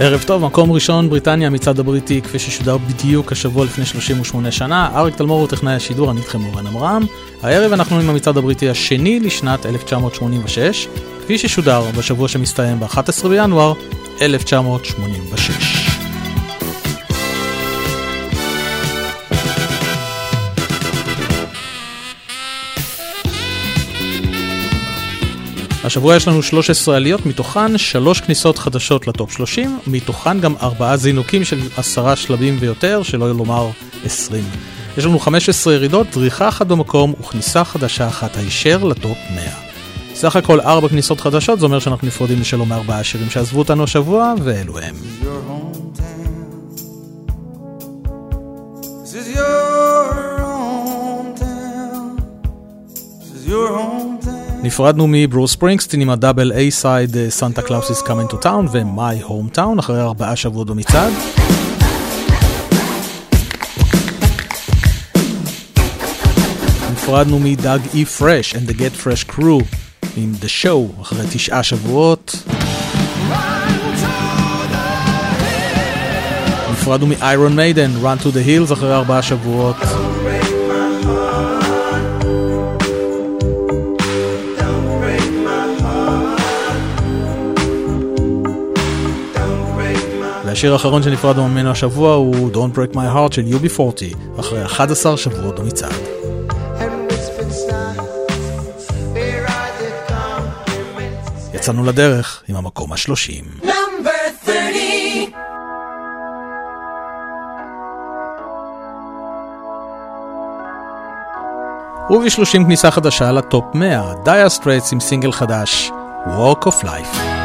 ערב טוב, מקום ראשון, בריטניה, מצעד הבריטי, כפי ששודר בדיוק השבוע לפני 38 שנה. אריק תלמור הוא טכנאי השידור, אני איתכם אורן עמרם. הערב אנחנו עם המצעד הבריטי השני לשנת 1986, כפי ששודר בשבוע שמסתיים ב-11 בינואר 1986. השבוע יש לנו 13 עליות, מתוכן 3 כניסות חדשות לטופ 30, מתוכן גם 4 זינוקים של 10 שלבים ויותר, שלא לומר 20. יש לנו 15 ירידות, דריכה אחת במקום וכניסה חדשה אחת הישר לטופ 100. סך הכל 4 כניסות חדשות, זה אומר שאנחנו נפרדים לשלום מארבעה שירים שעזבו אותנו השבוע, ואלו הם. This is your hometown. This is your hometown. נפרדנו מברוס ספרינגסטין עם ה double A side Santa Claus Is Comin' to Town ו My Hometown אחרי ארבעה שבועות במצעד. נפרדנו מדאג אי פרש and the get fresh crew עם The Show אחרי תשעה שבועות. נפרדנו מ-Iron Maiden, Run to the Hills אחרי ארבעה שבועות. והשיר האחרון שנפרדנו ממנו השבוע הוא Don't Break My Heart של UB40, אחרי 11 שבועות במצעד. יצאנו לדרך עם המקום השלושים. וב-30 כניסה חדשה לטופ 100, Dire Straits עם סינגל חדש, Walk of Life.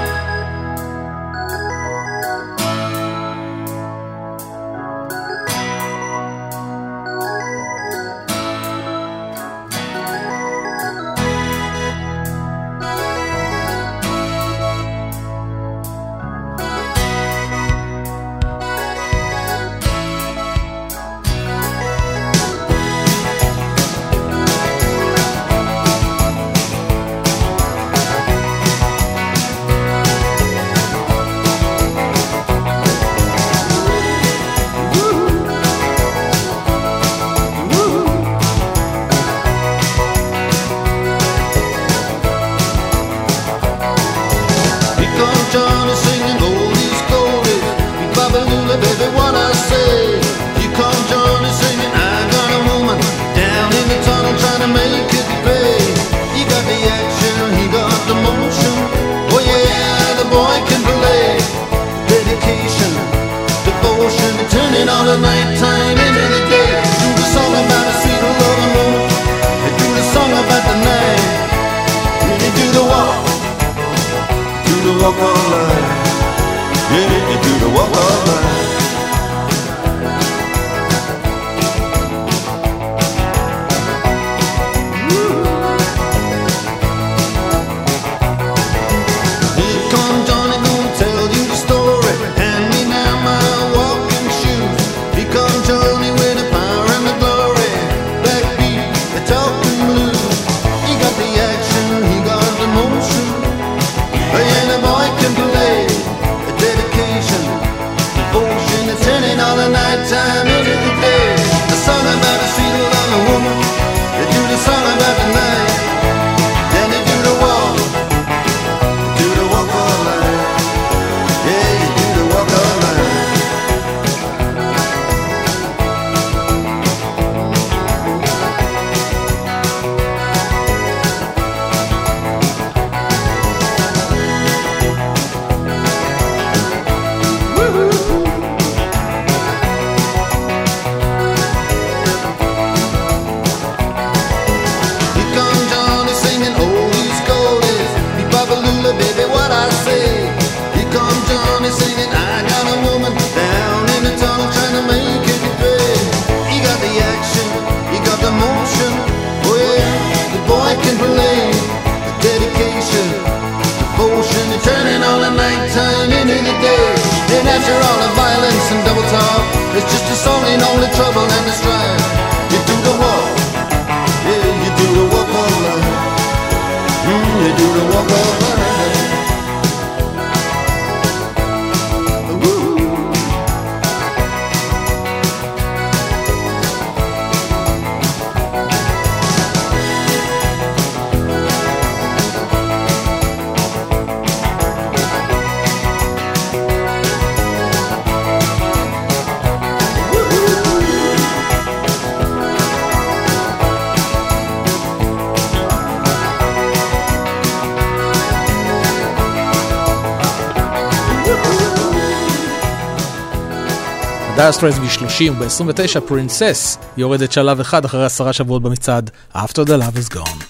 Dire Straits ב-30 וב-29 Princess יורדת שלב אחד אחרי עשרה שבועות במצעד After the Love is Gone.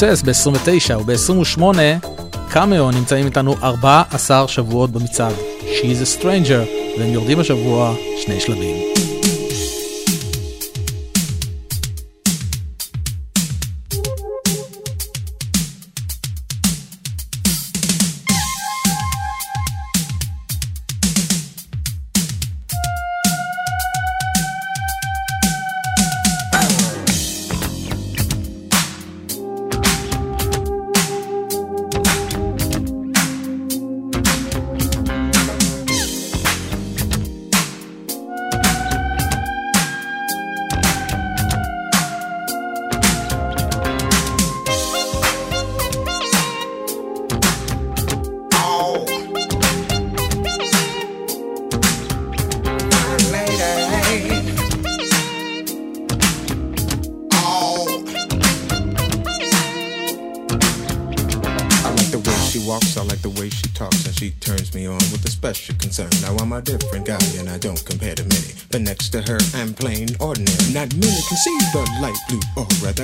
פרינסס ב-29 וב-28 קאמאו נמצאים איתנו 14 שבועות במצעד She's a Stranger והם יורדים השבוע שני שלבים.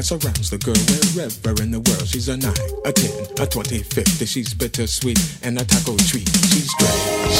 Surrounds the girl wherever in the world. She's a 9, a 10, a 20, 50. She's bittersweet and a taco treat. She's strange.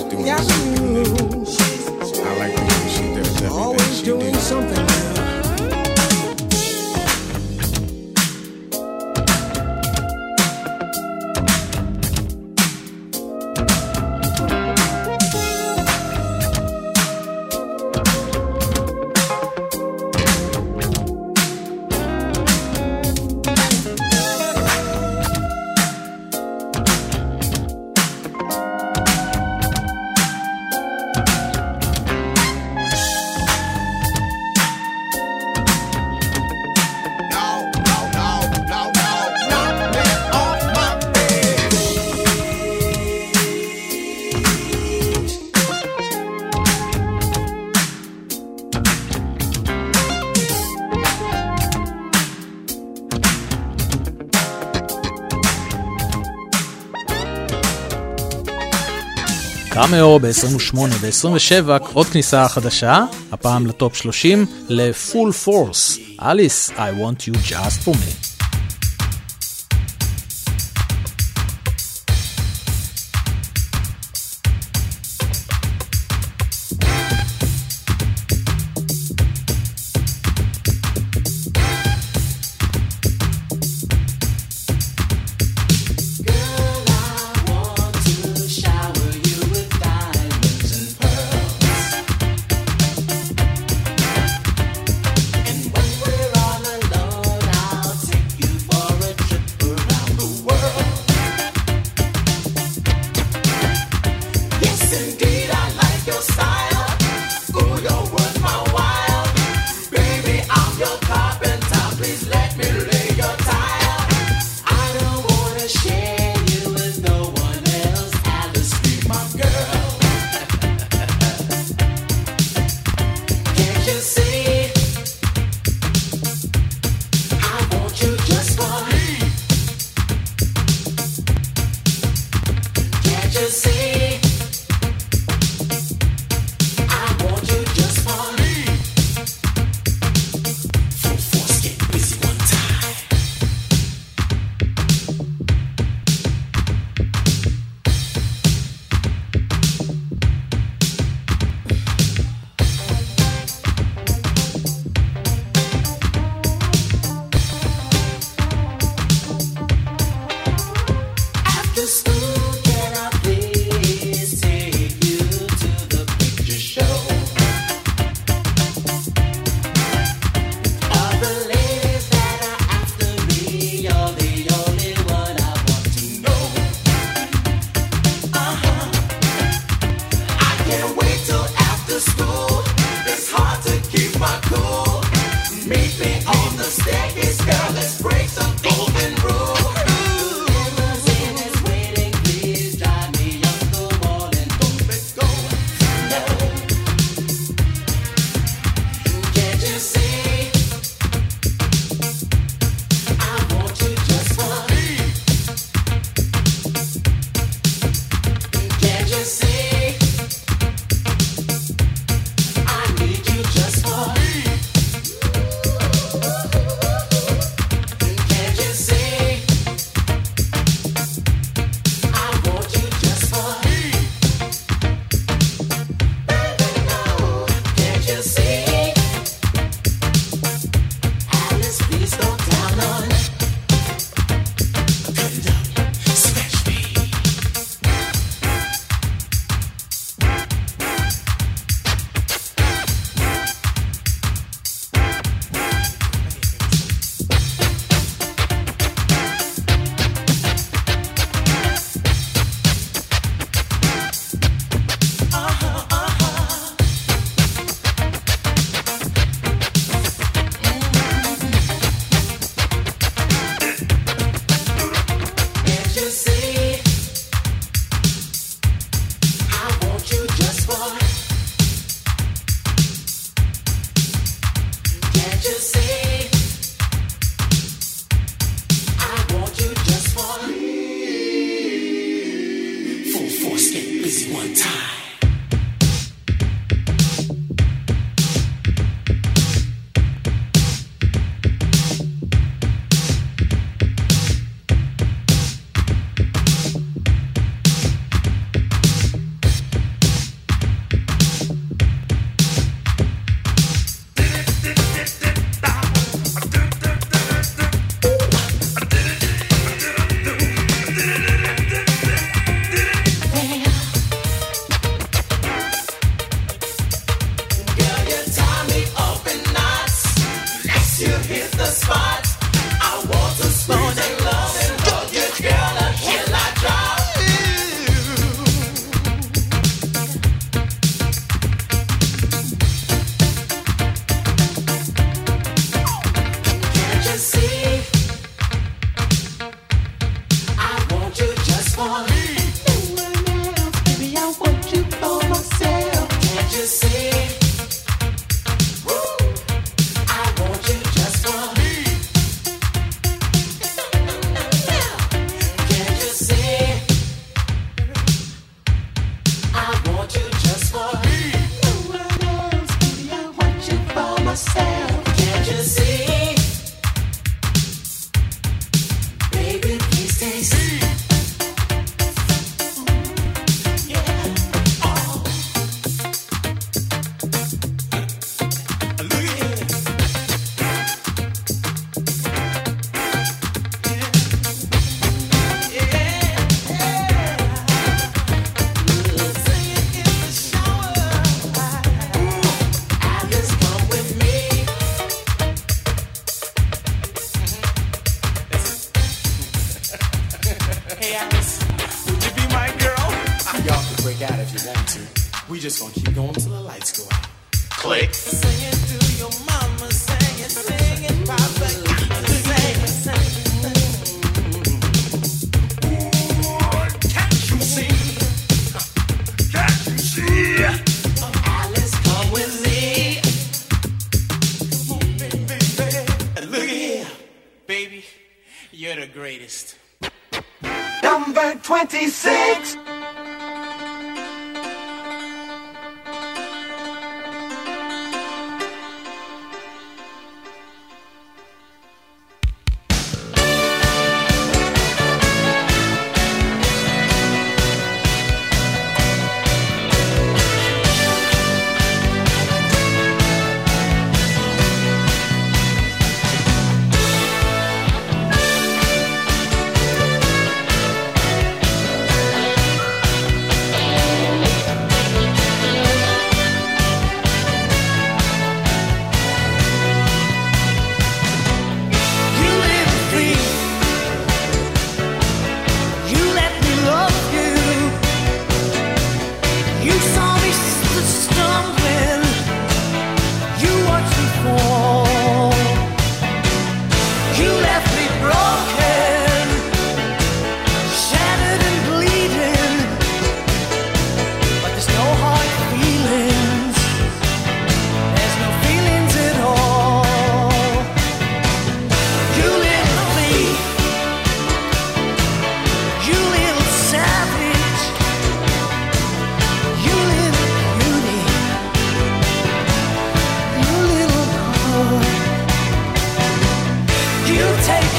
doing something קאמאו ב-28 ב-27 עוד כניסה חדשה, הפעם לטופ 30, לפול פורס, אליס, I want you just for me.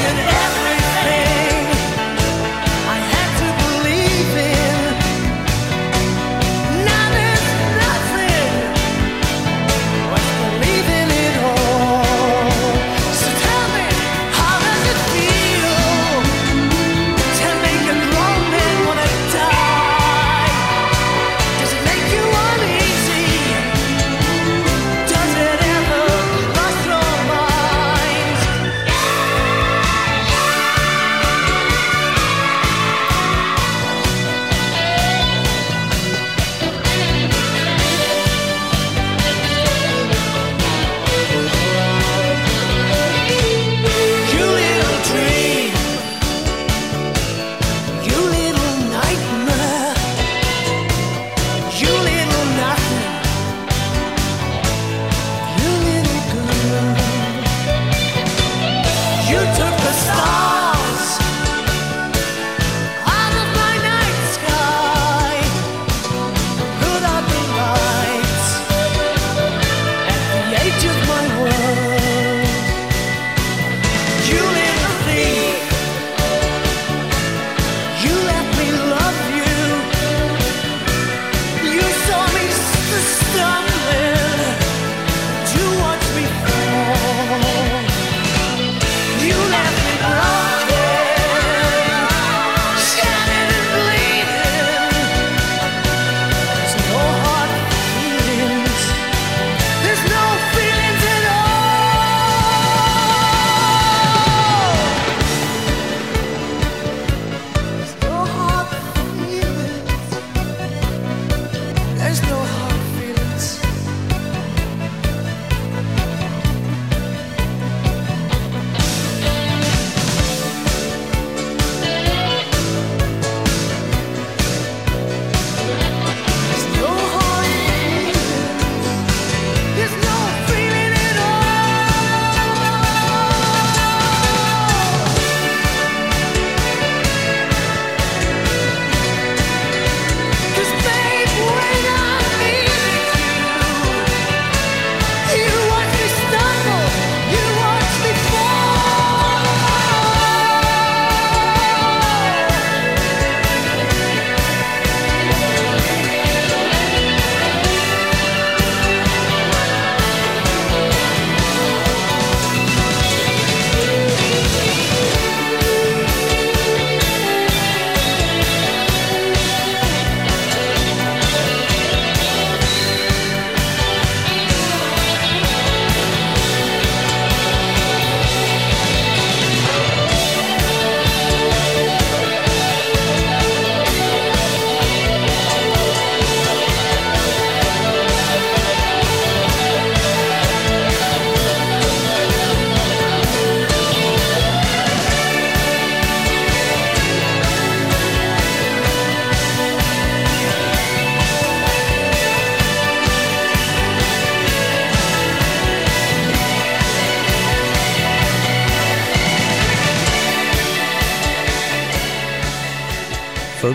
and every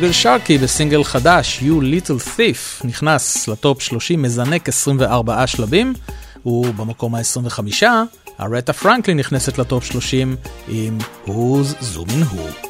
פרגל שרקי בסינגל חדש, You Little Thief, נכנס לטופ 30, מזנק 24 שלבים, ובמקום ה-25, הרטה פרנקלין נכנסת לטופ 30 עם Who's Zooming Who.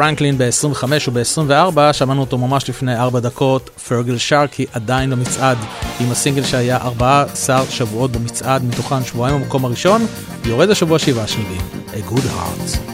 פרנקלין ב-25 וב-24, שמענו אותו ממש לפני 4 דקות, פרגל שרקי עדיין במצעד, עם הסינגל שהיה 14 שבועות במצעד, מתוכן שבועיים במקום הראשון, יורד השבוע שבעה שלבים, A Good Heart.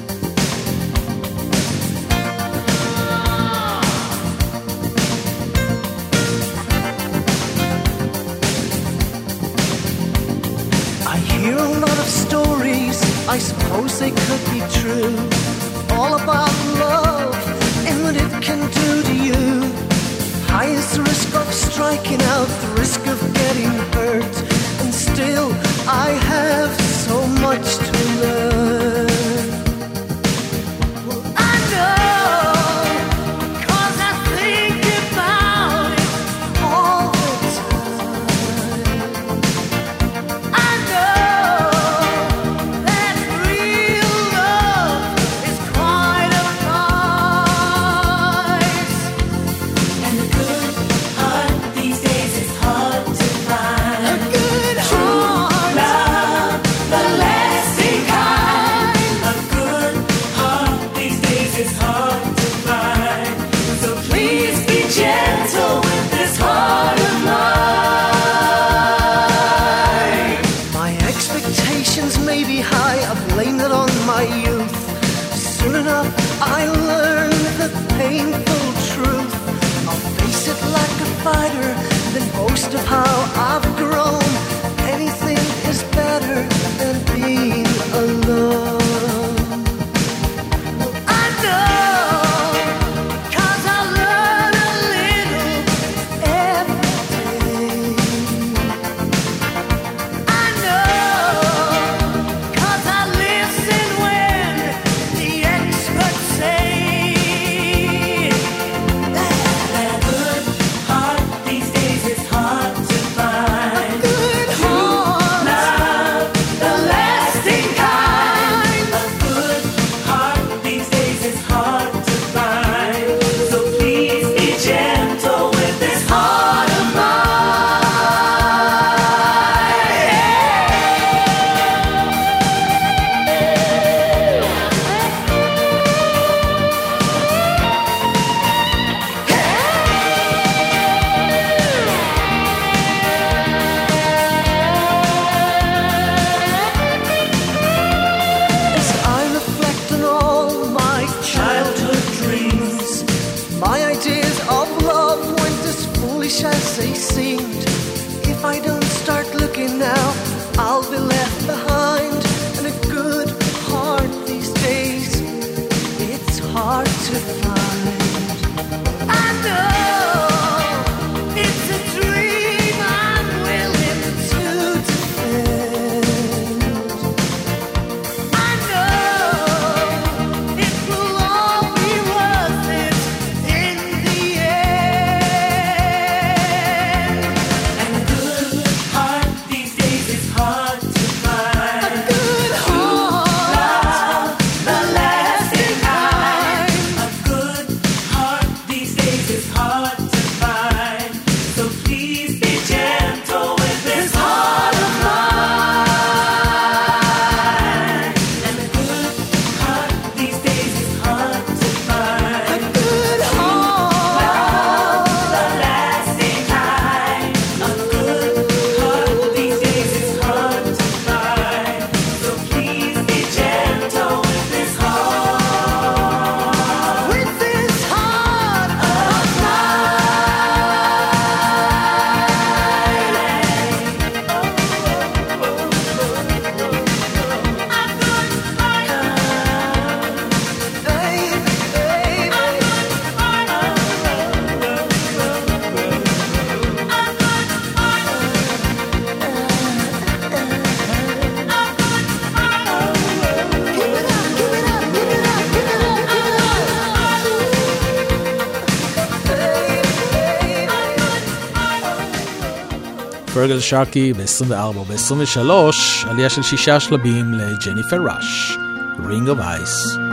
של שרקי ב-24 וב-23, עלייה של שישה שלבים לג'ניפר ראש, רינג אוף אייס.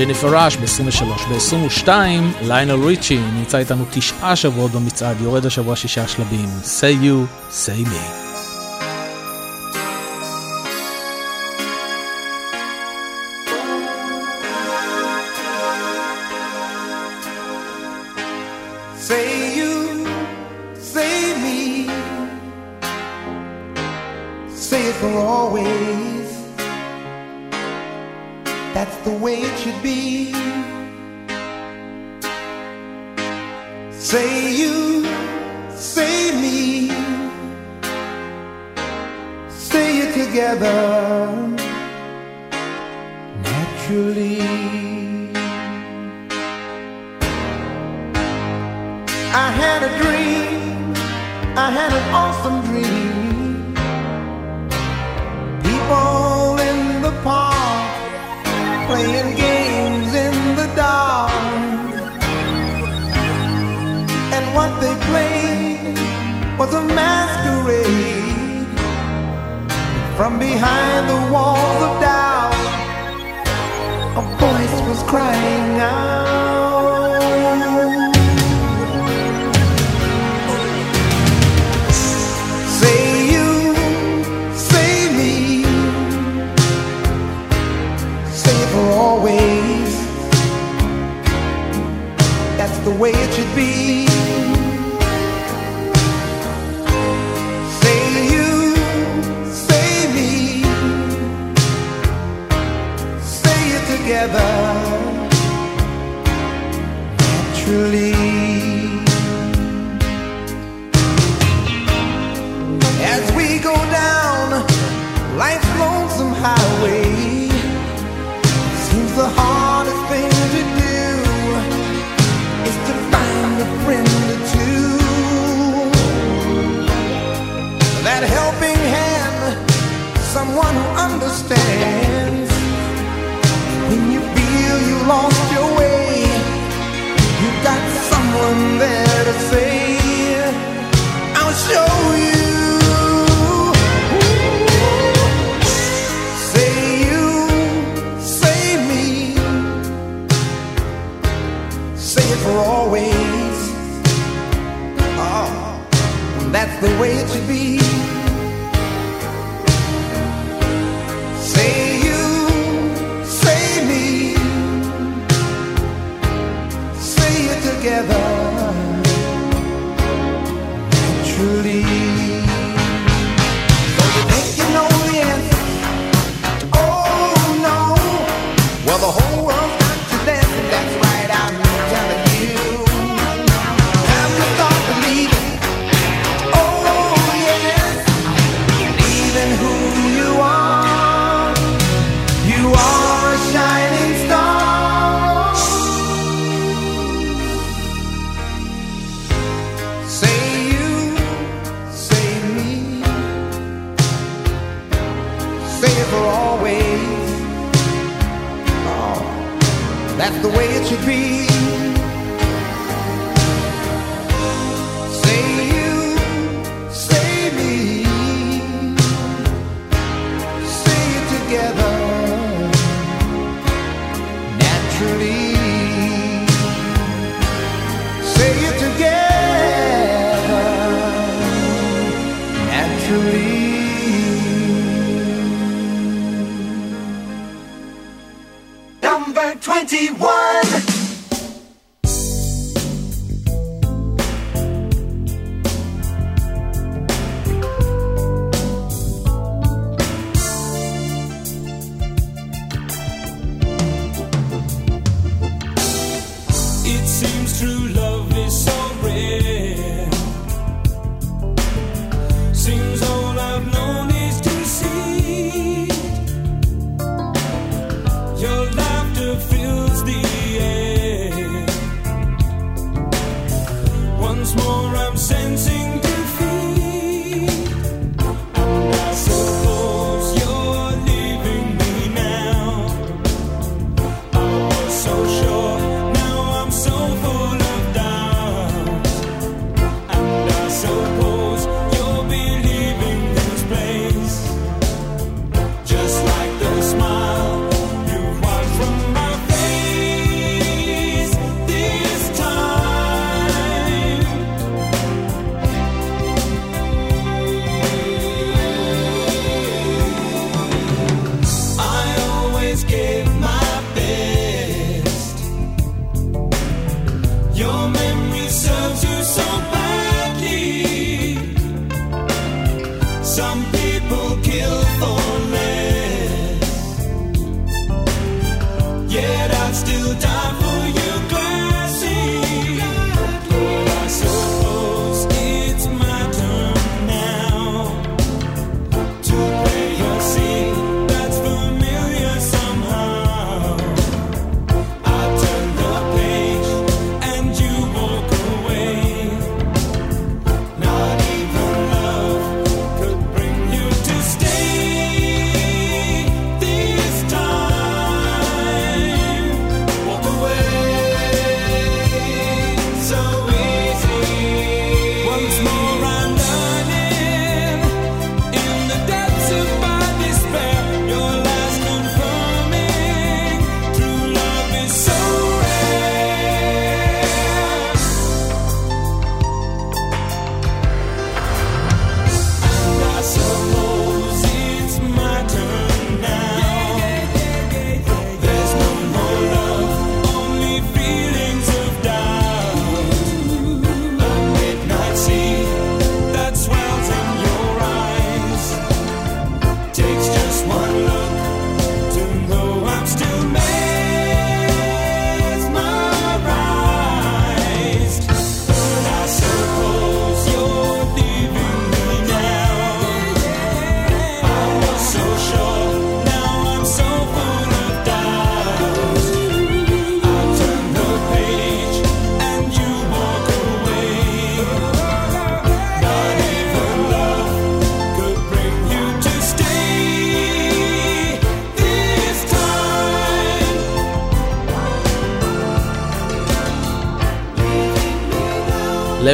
ג'ניפר ראש ב-23. ב-22, ליינל ריצ'י נמצא איתנו תשעה שבועות במצעד, יורד השבוע שישה שלבים. say you, say me. 21.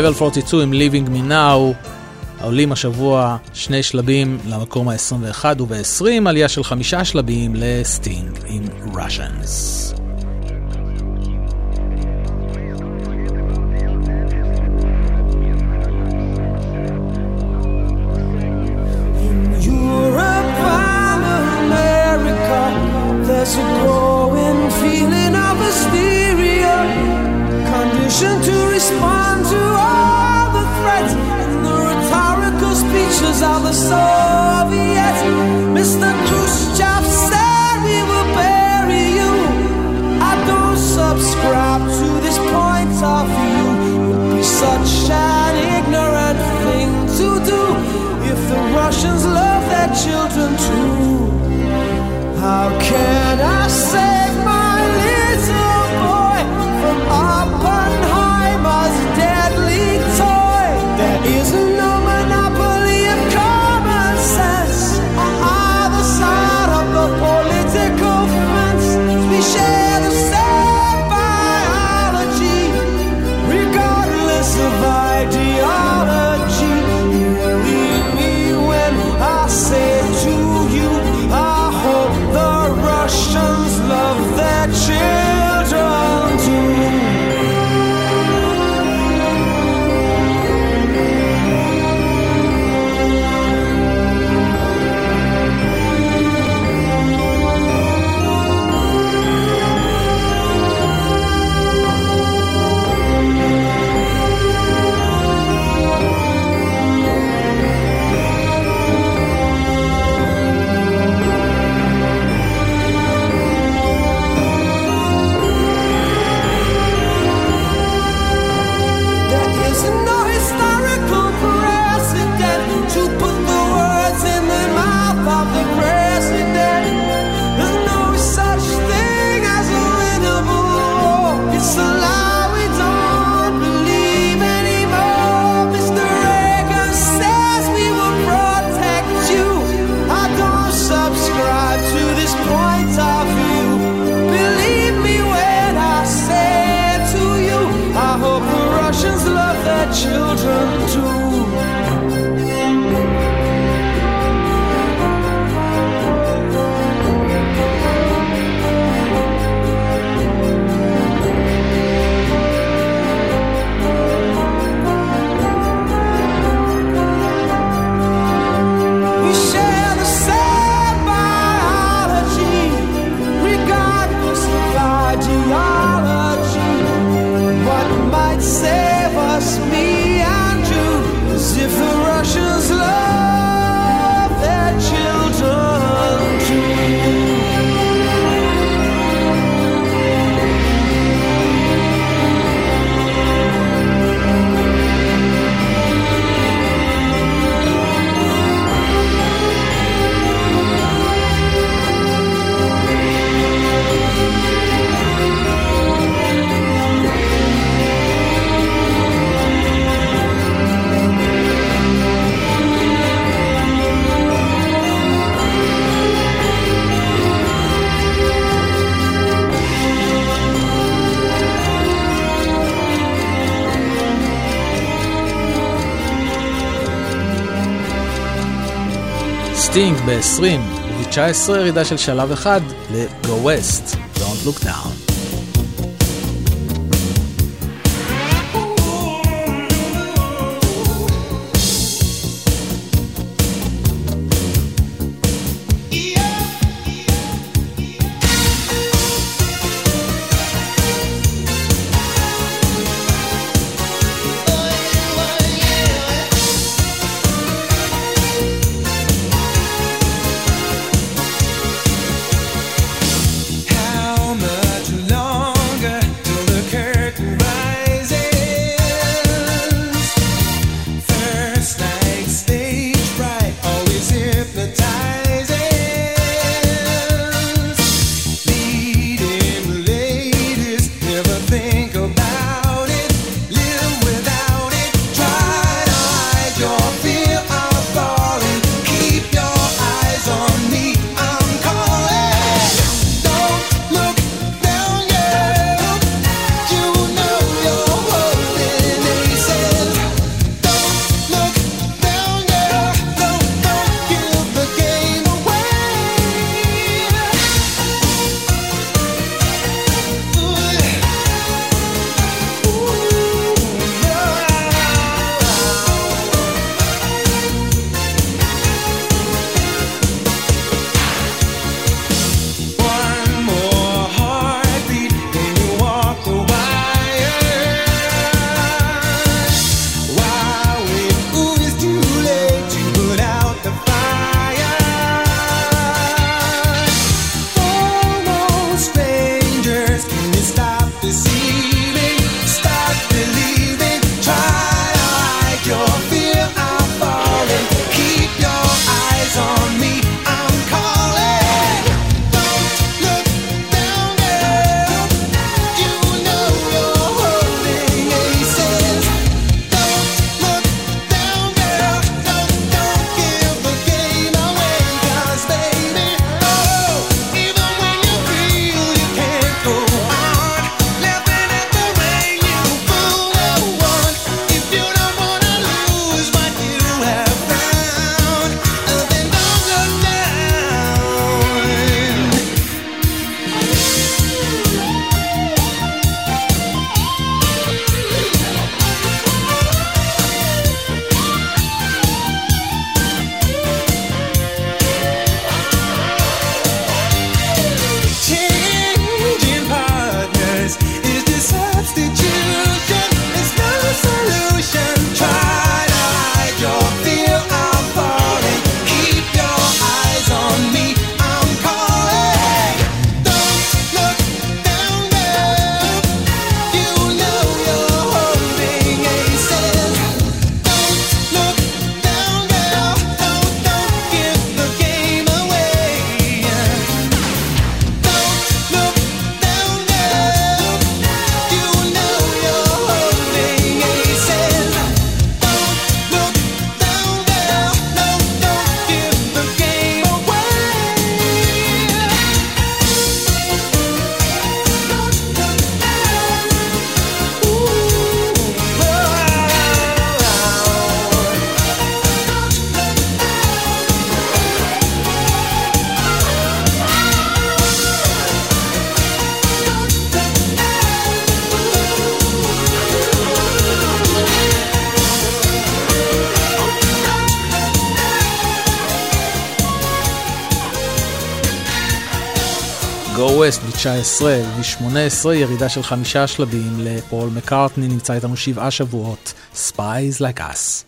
סגל 42 עם Living Me Now, העולים השבוע שני שלבים למקום ה-21 וב-20, עלייה של חמישה שלבים לסטינג. children סטינג ב-20 וב-19 ירידה של שלב אחד ל-Go West, Don't Look Now. 19, ו-18, ירידה של חמישה שלבים לפול מקארטני, נמצא איתנו שבעה שבועות, Spies Like Us.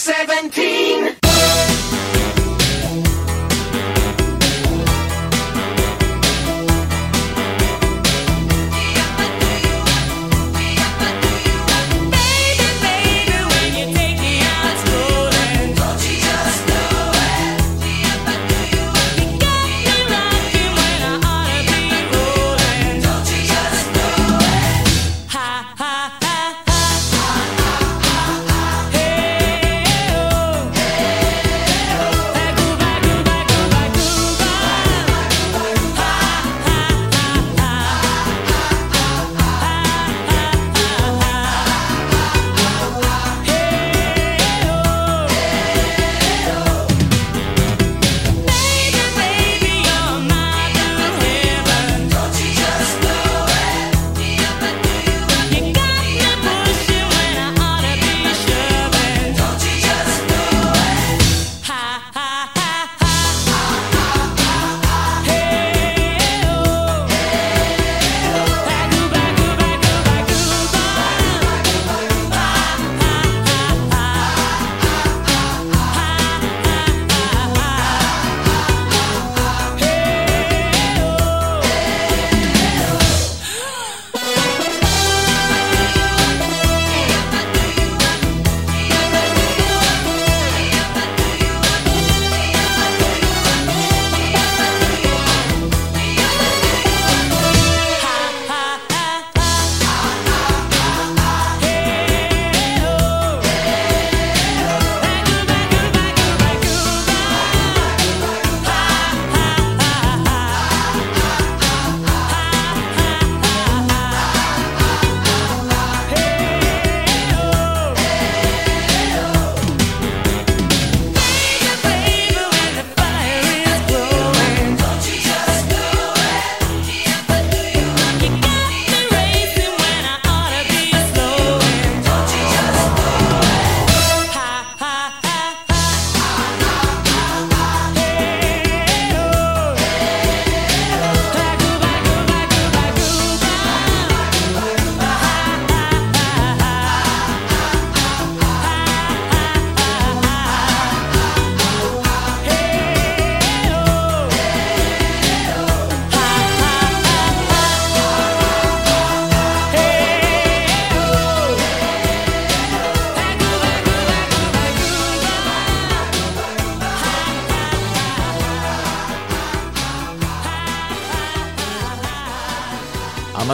17.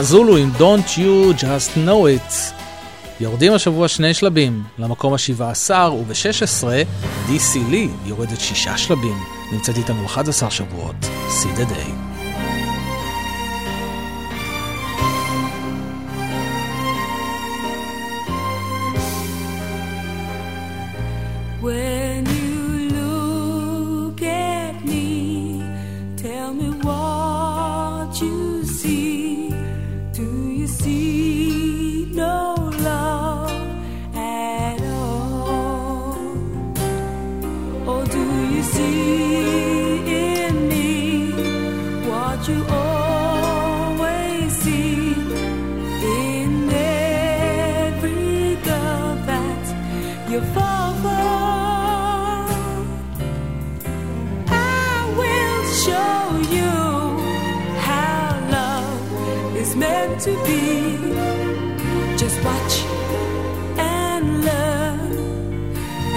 זולו עם Don't You Just Know It. יורדים השבוע שני שלבים, למקום ה-17 וב-16, DC Lee יורדת שישה שלבים, נמצאת איתנו 11 שבועות, see the day.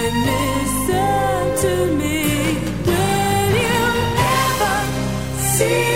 and listen to me. Will you ever see?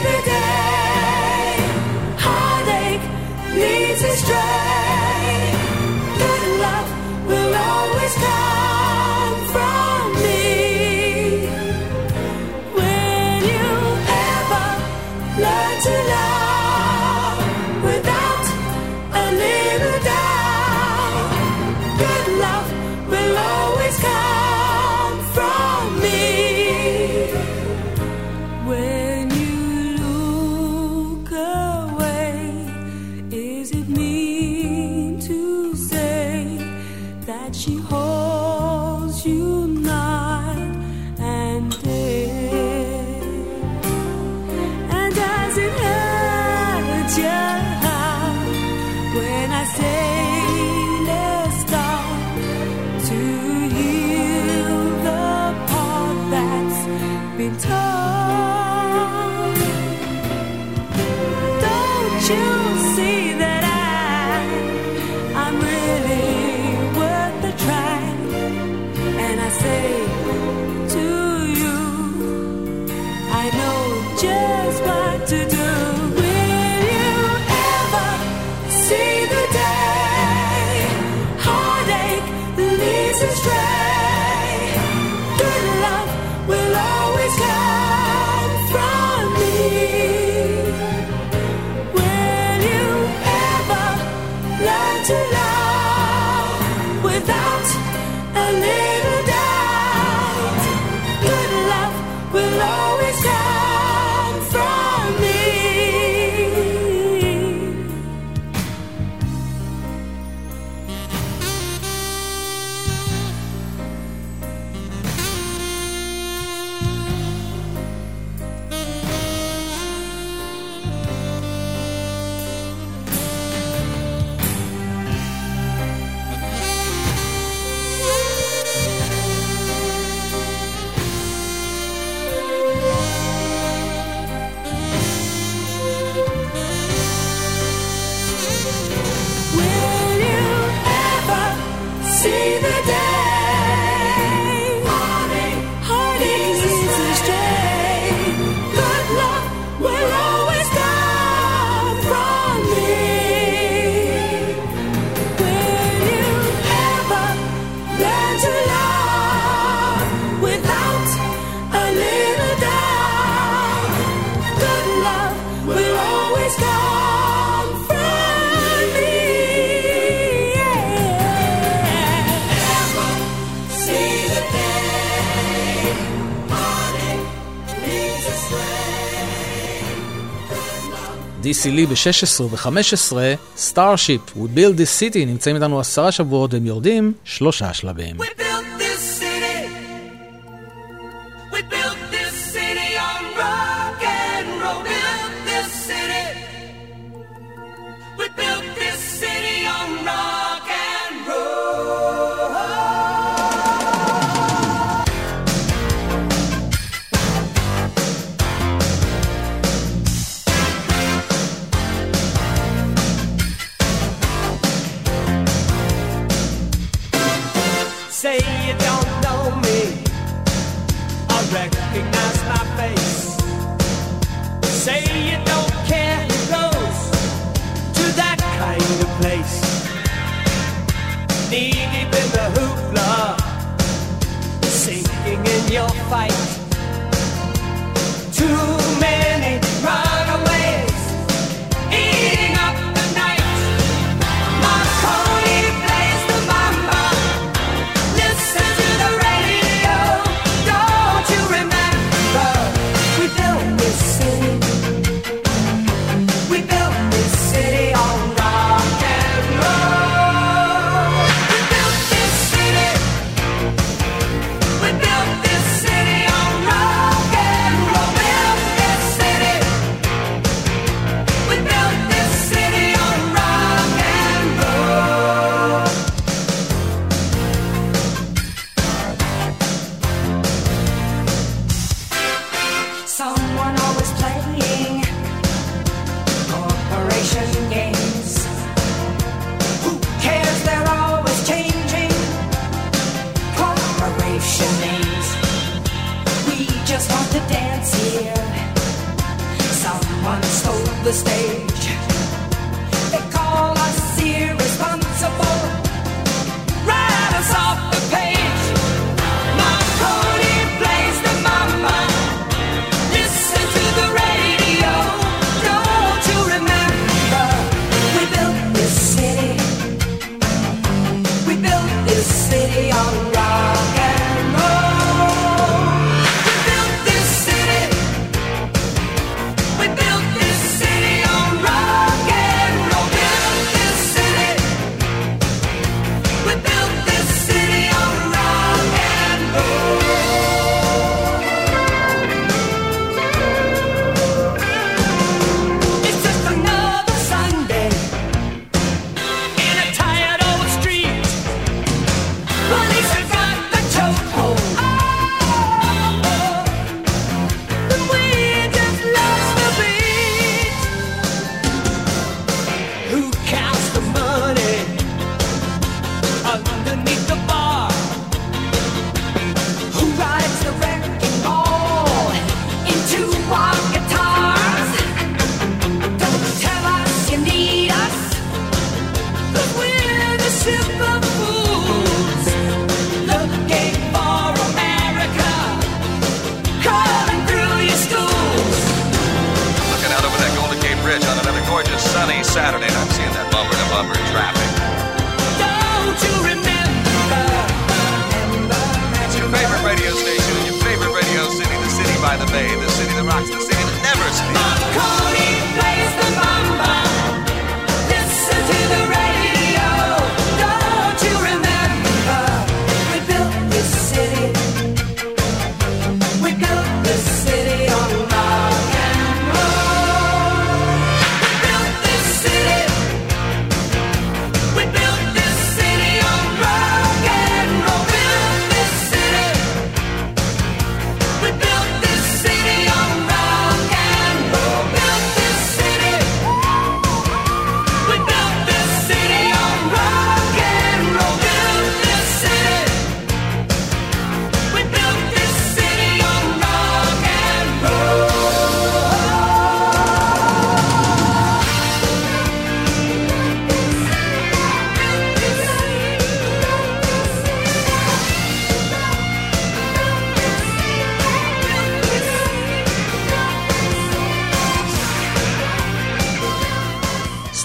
PCL ב-16 ו-15, Starship, We Build This City, נמצאים איתנו עשרה שבועות והם יורדים שלושה שלבים. your fight. To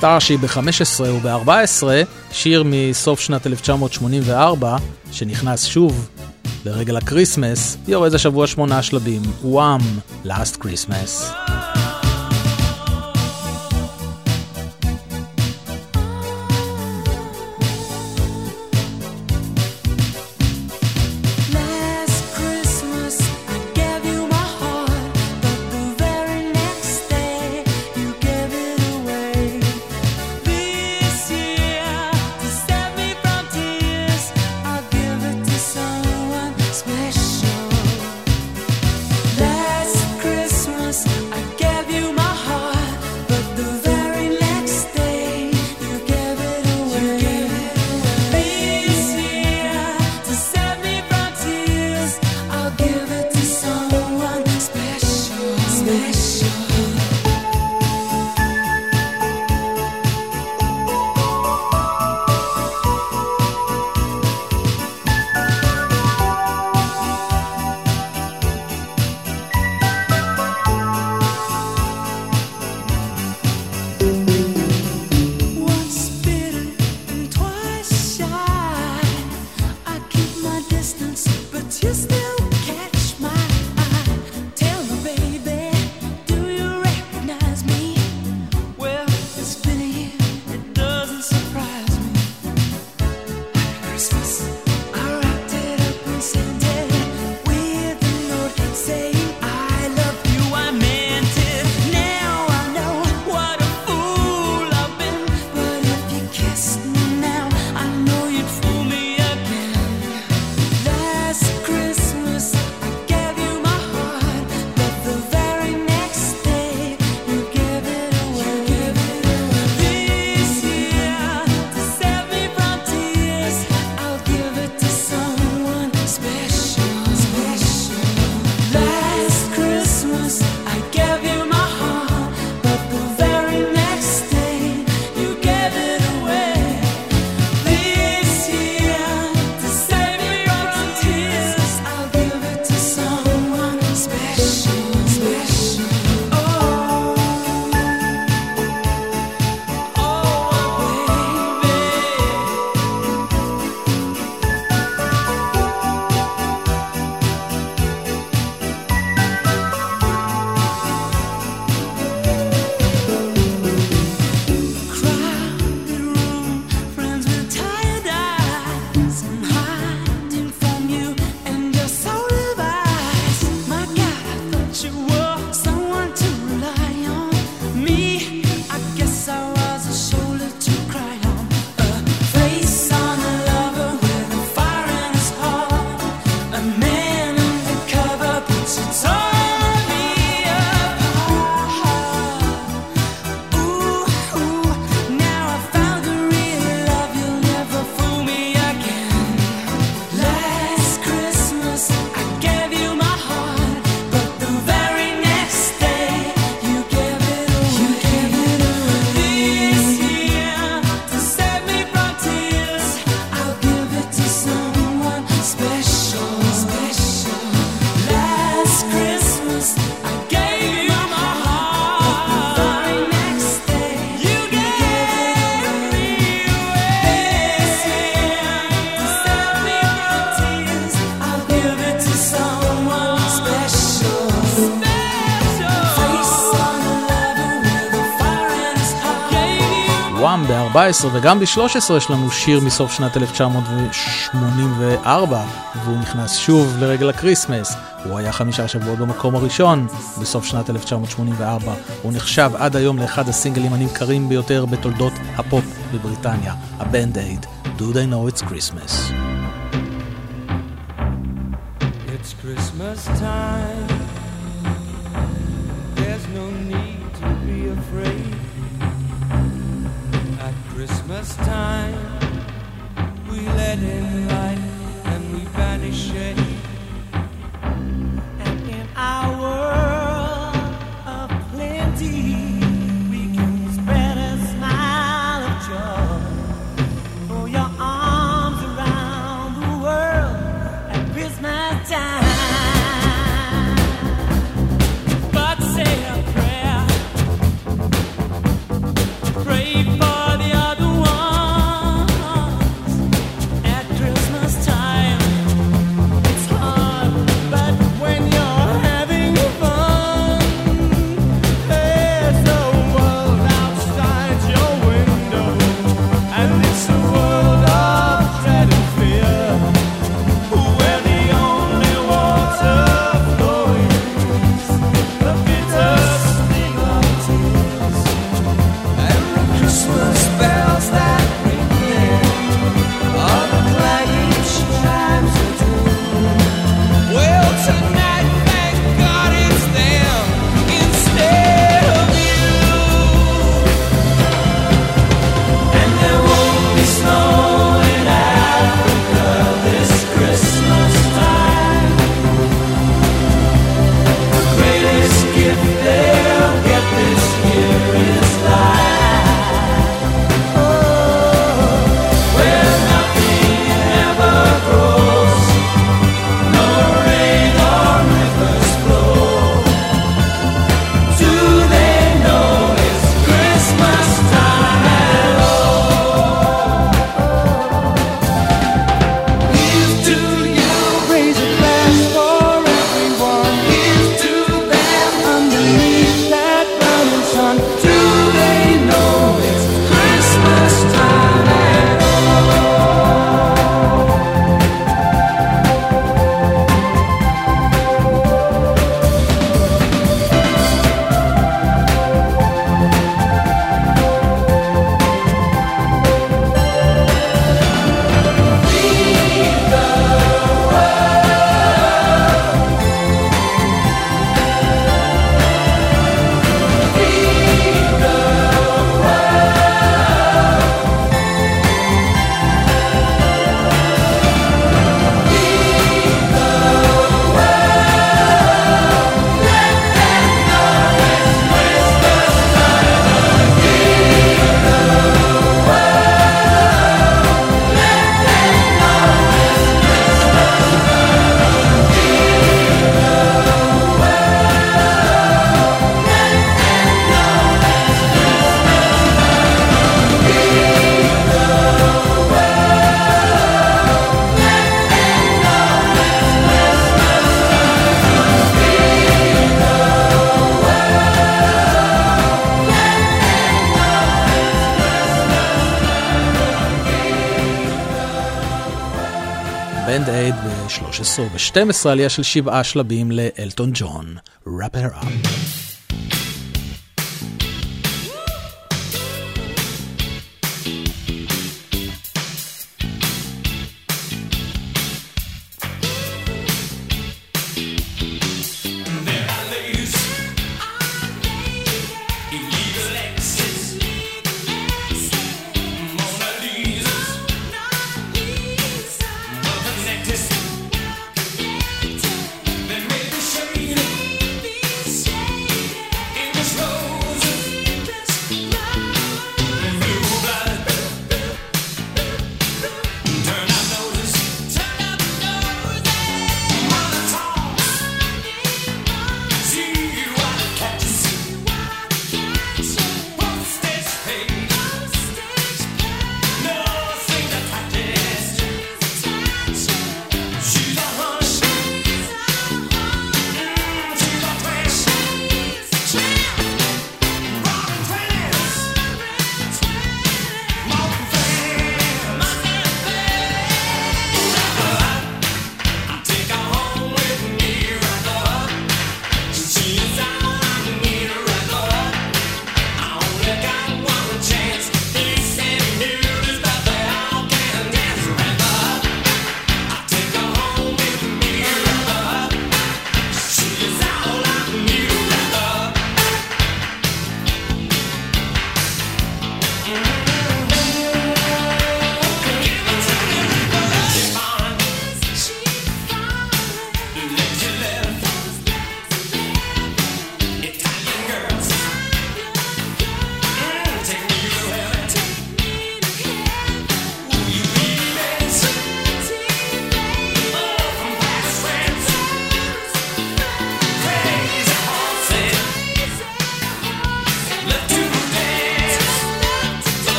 Starship ב-15 וב-14, שיר מסוף שנת 1984, שנכנס שוב לרגל ה Christmas, יורד השבוע שמונה שלבים, Wham, Last Christmas. וגם ב-13 יש לנו שיר מסוף שנת 1984 והוא נכנס שוב לרגל ה Christmas. הוא היה חמישה שבועות במקום הראשון בסוף שנת 1984. הוא נחשב עד היום לאחד הסינגלים הנמכרים ביותר בתולדות הפופ בבריטניה, ה Band Aid, Do They Know It's Christmas. It's Christmas time. in וב-12 עלייה של שבעה שלבים לאלטון ג'ון, Wrap Her Up.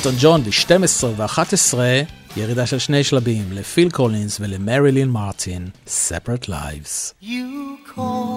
אלטון ג'ון ב-12 ו-11, ירידה של שני שלבים לפיל קולינס ולמרילין מרטין, Separate Lives. You call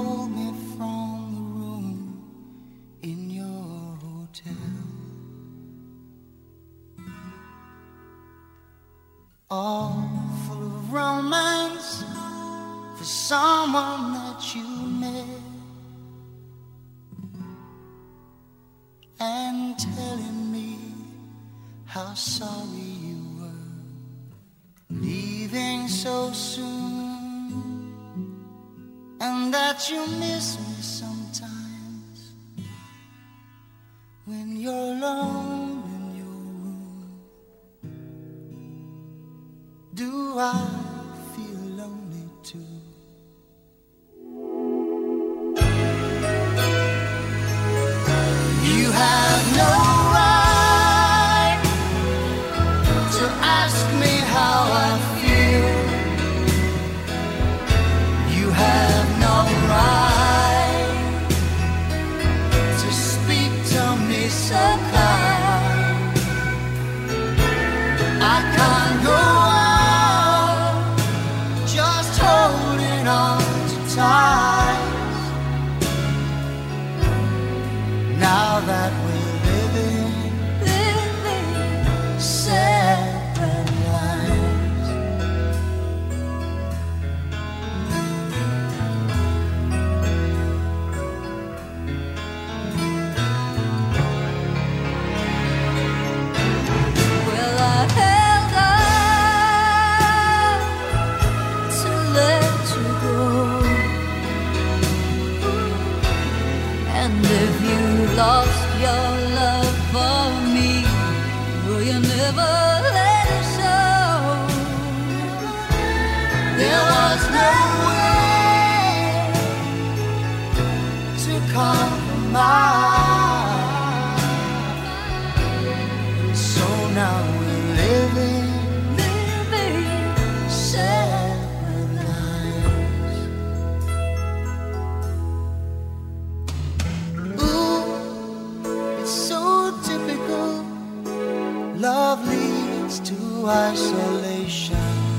love leads to isolation.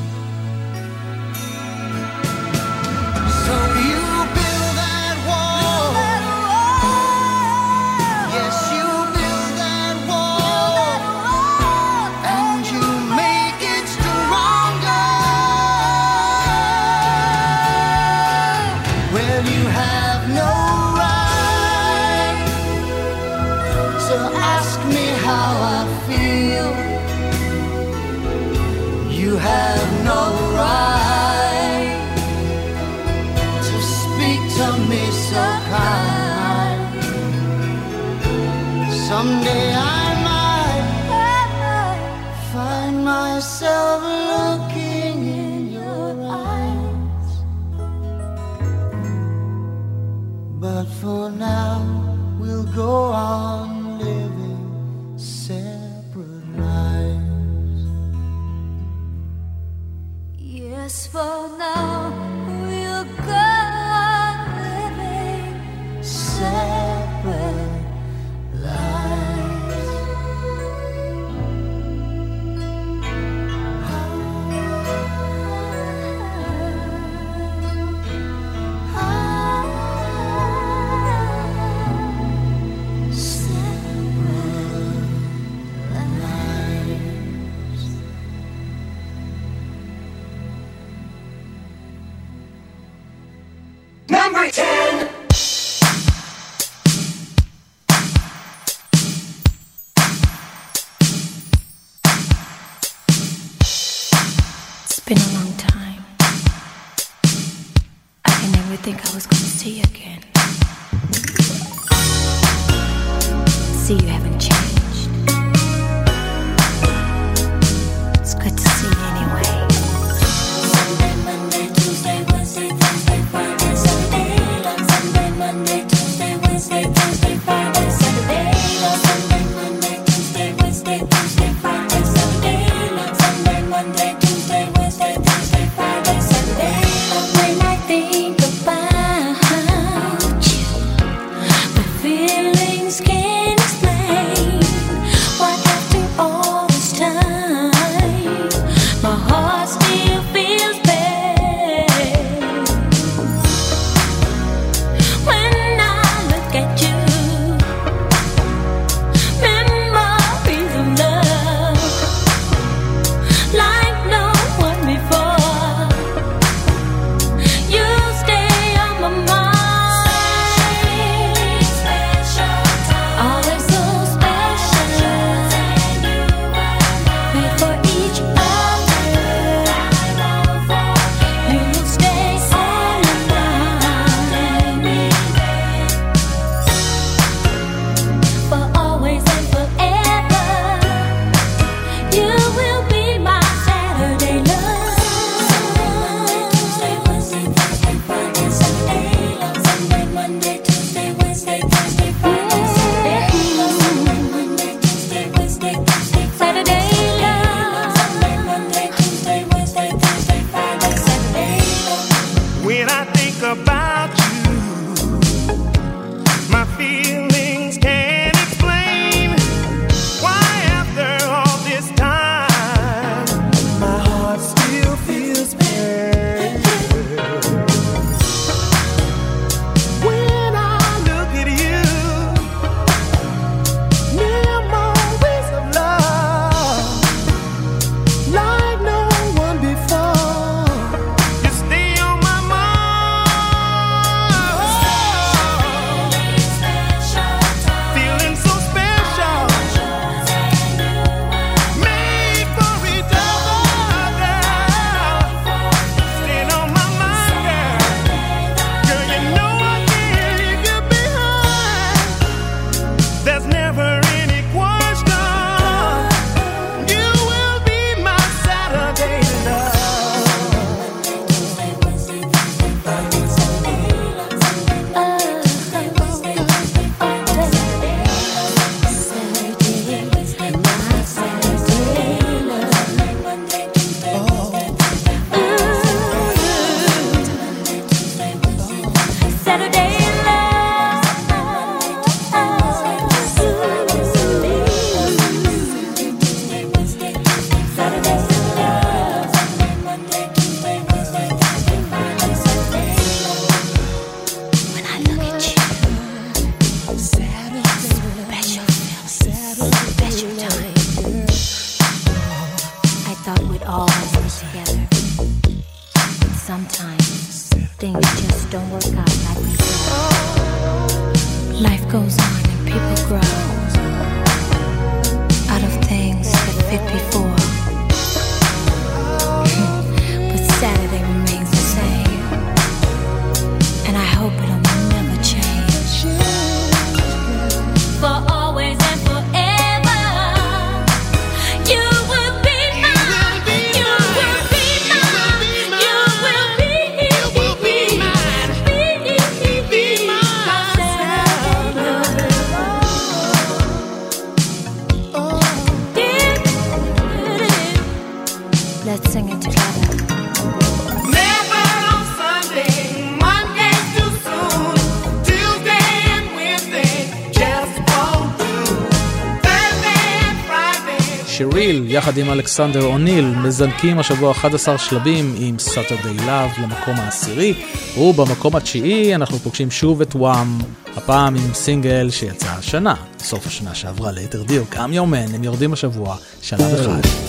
יחד עם אלכסנדר אוניל מזנקים השבוע 11 שלבים עם סאטרדי לאב למקום העשירי, ובמקום התשיעי אנחנו פוגשים שוב את וואם, הפעם עם סינגל שיצא השנה, סוף השנה שעברה ליתר דיוק, גם יומן, הם יורדים השבוע, שלב אה. אחד.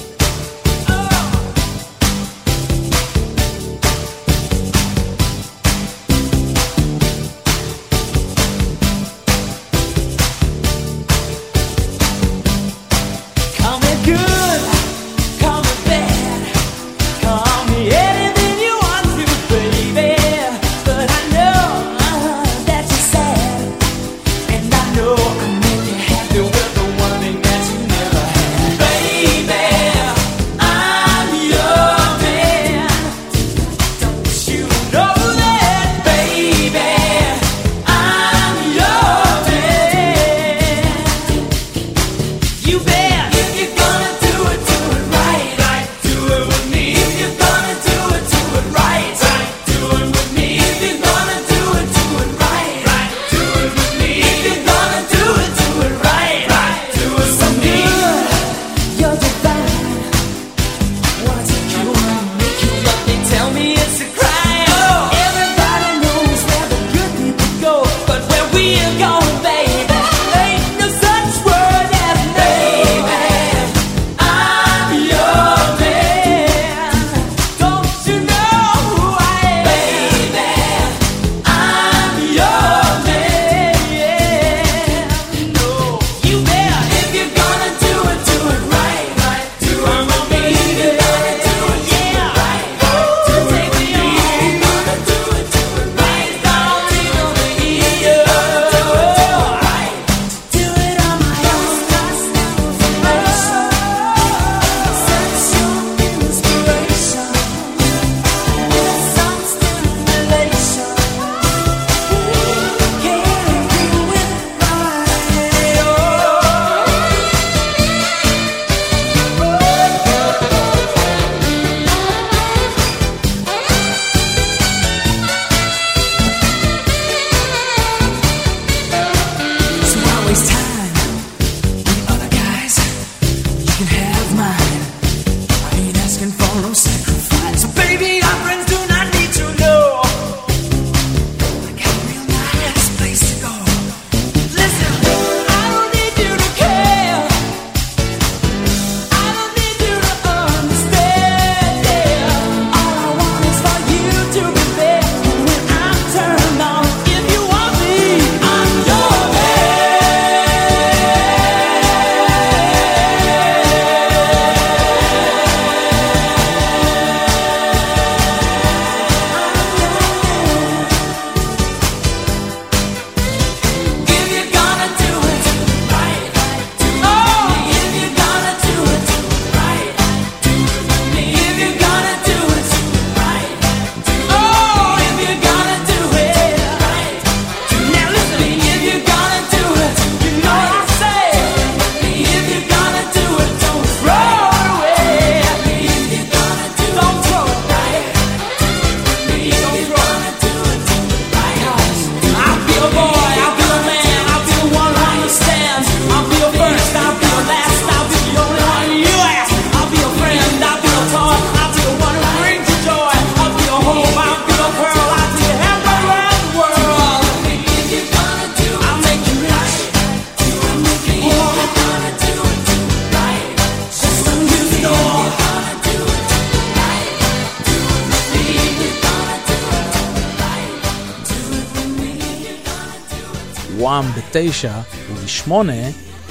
9 ובשמונה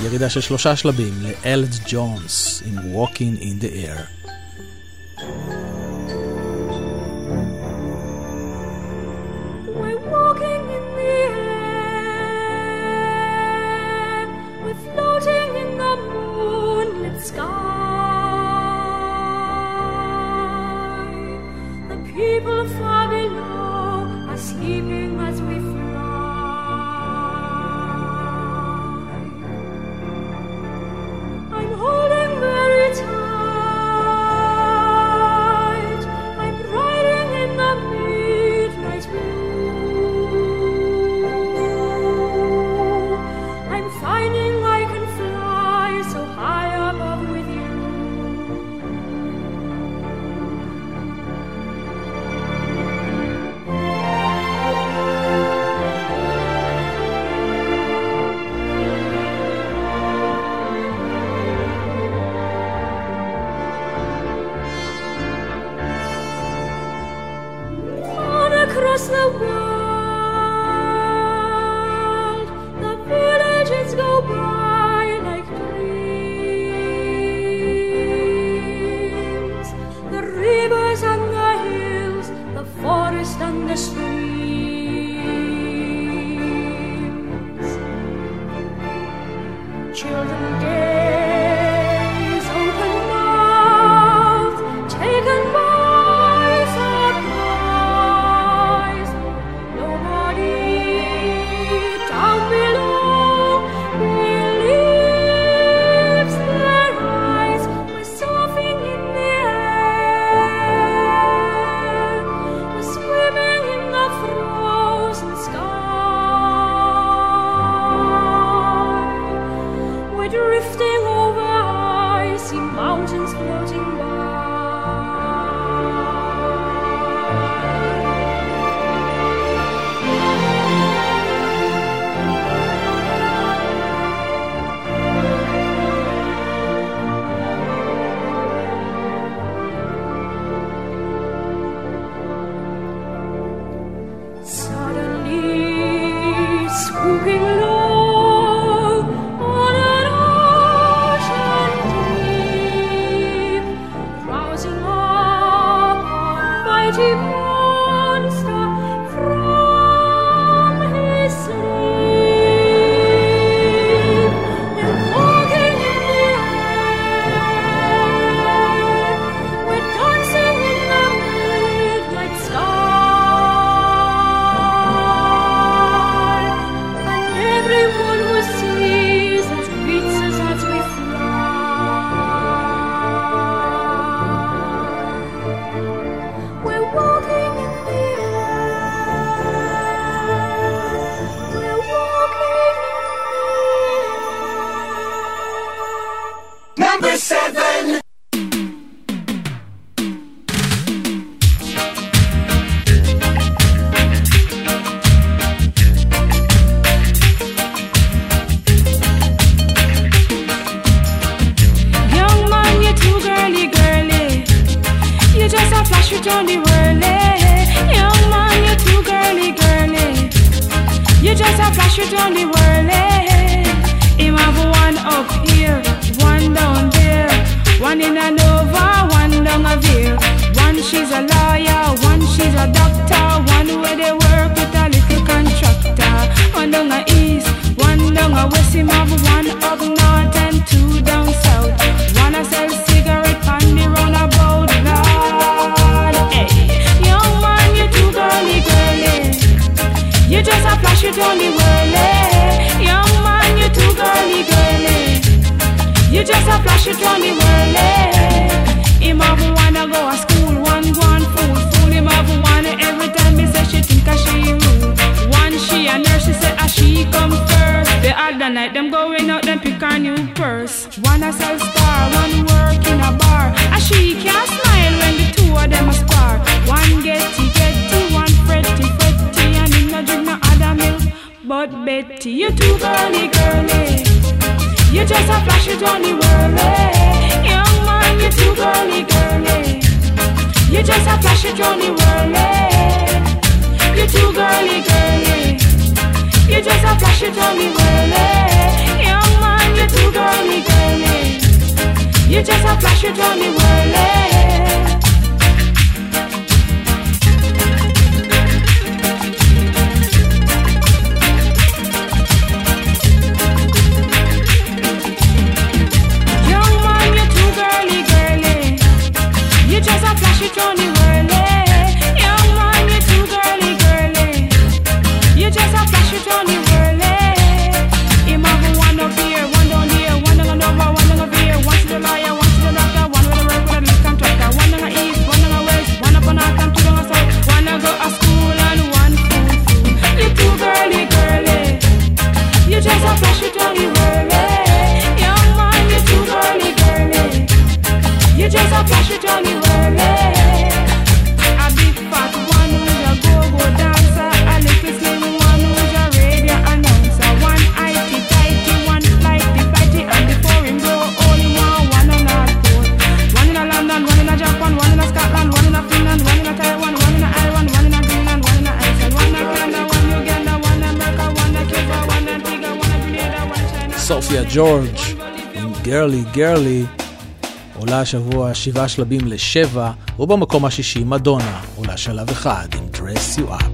ירידה של שלושה שלבים לאלד ג'ונס עם Walking in the Air. ג'ורג' עם גרלי גרלי עולה השבוע שבעה שלבים לשבע, ובמקום השישי מדונה עולה שלב אחד עם Dress You Up.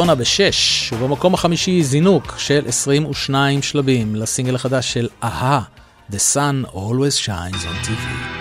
מדונה בשש, ובמקום החמישי זינוק של 22 שלבים לסינגל החדש של אהה, The Sun Always Shines on TV.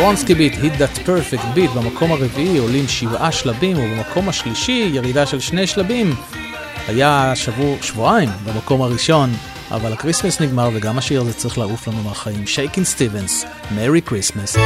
Bronski Beat, Hit That Perfect Beat, במקום הרביעי עולים שבעה שלבים, ובמקום השלישי ירידה של שני שלבים. היה שבוע, שבועיים במקום הראשון, אבל ה Christmas נגמר וגם השיר הזה צריך לעוף לנו מהחיים. Shakin' Stevens, Merry Christmas.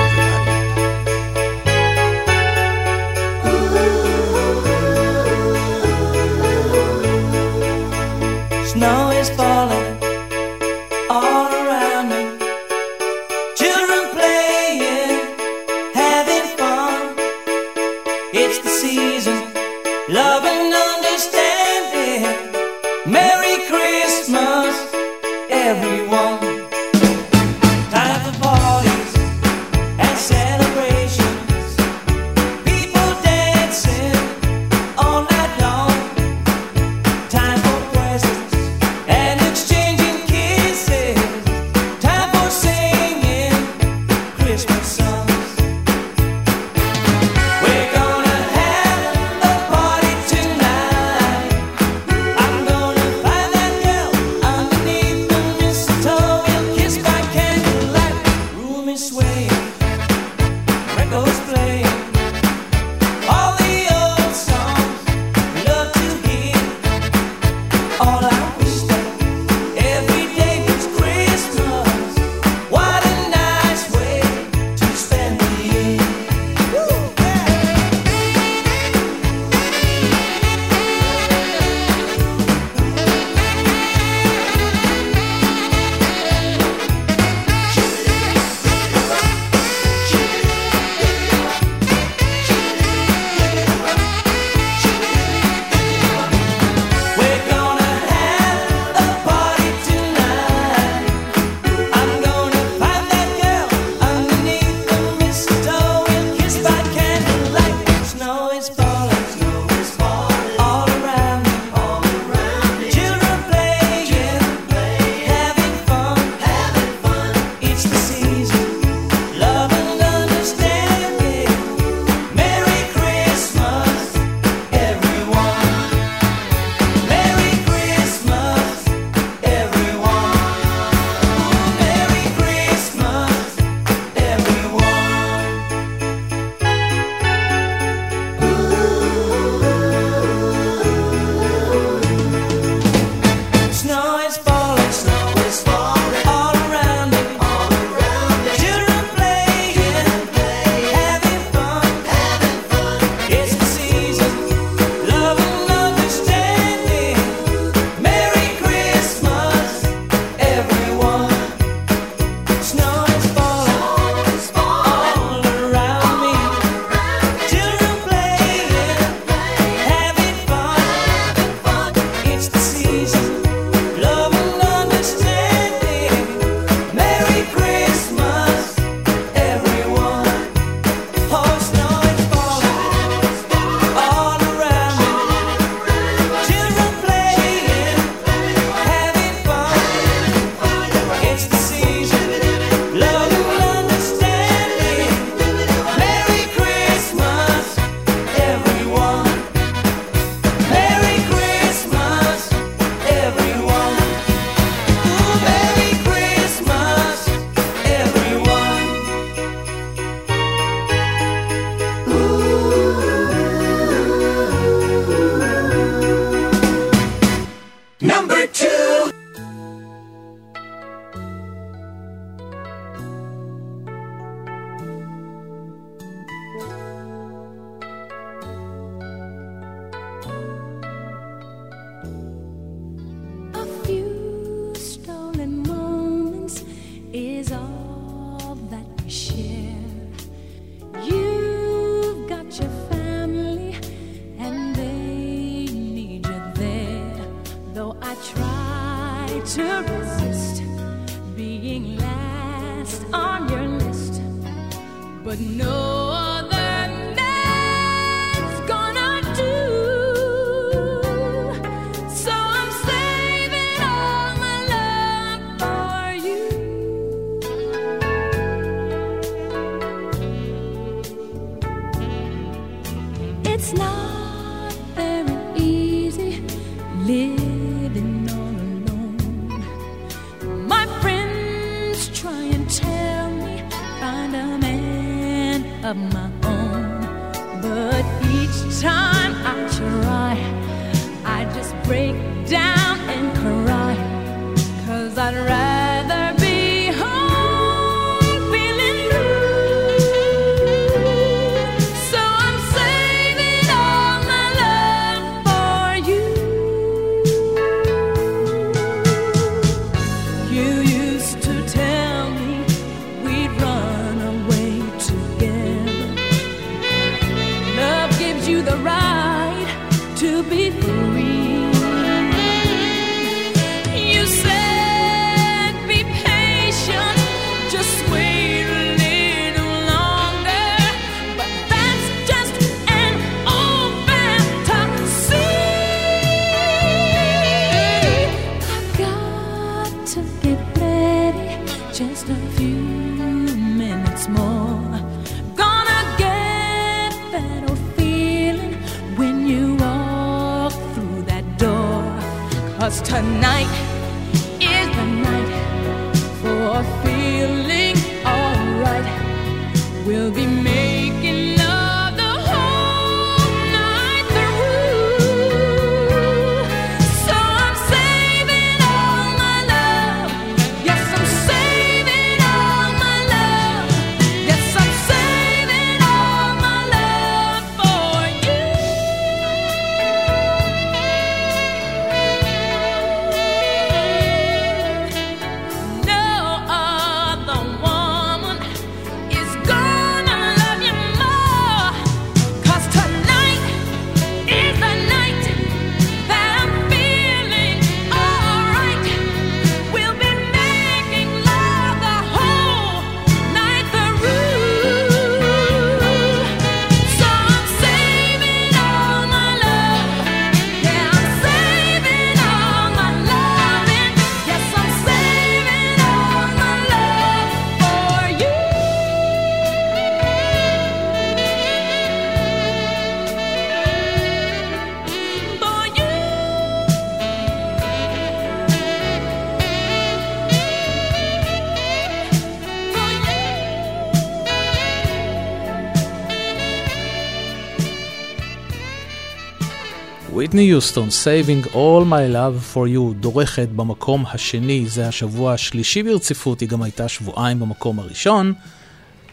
ויטני יוסטון, Saving All My Love For You, דורכת במקום השני, זה השבוע השלישי ברציפות, היא גם הייתה שבועיים במקום הראשון.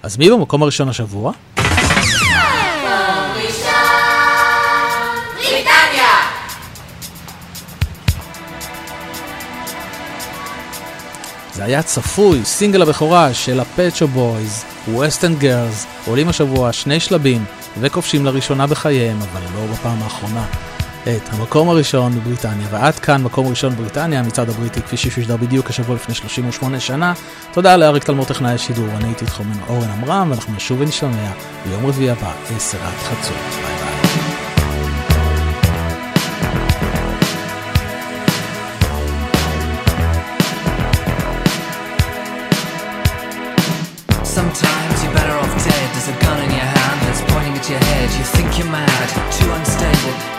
אז מי במקום הראשון השבוע? זה היה צפוי, סינגל הבכורה של ה Pet Shop Boys, West End Girls, עולים השבוע שני שלבים וכובשים לראשונה בחייהם, אבל לא בפעם האחרונה, את המקום הראשון בבריטניה. ועד כאן מקום ראשון בבריטניה, המצעד הבריטי כפי ששודר בדיוק השבוע לפני 38 שנה. תודה לאריק תלמור טכנאי השידור, אני הייתי איתכם אורן עמרם, ואנחנו נשוב ונשתמע ביום רביעי הבא, 10 עד חצות. ביי ביי. Sometimes you're better off dead. There's a gun in your hand that's pointing at your head. You think you're mad, too unstable,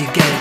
you get.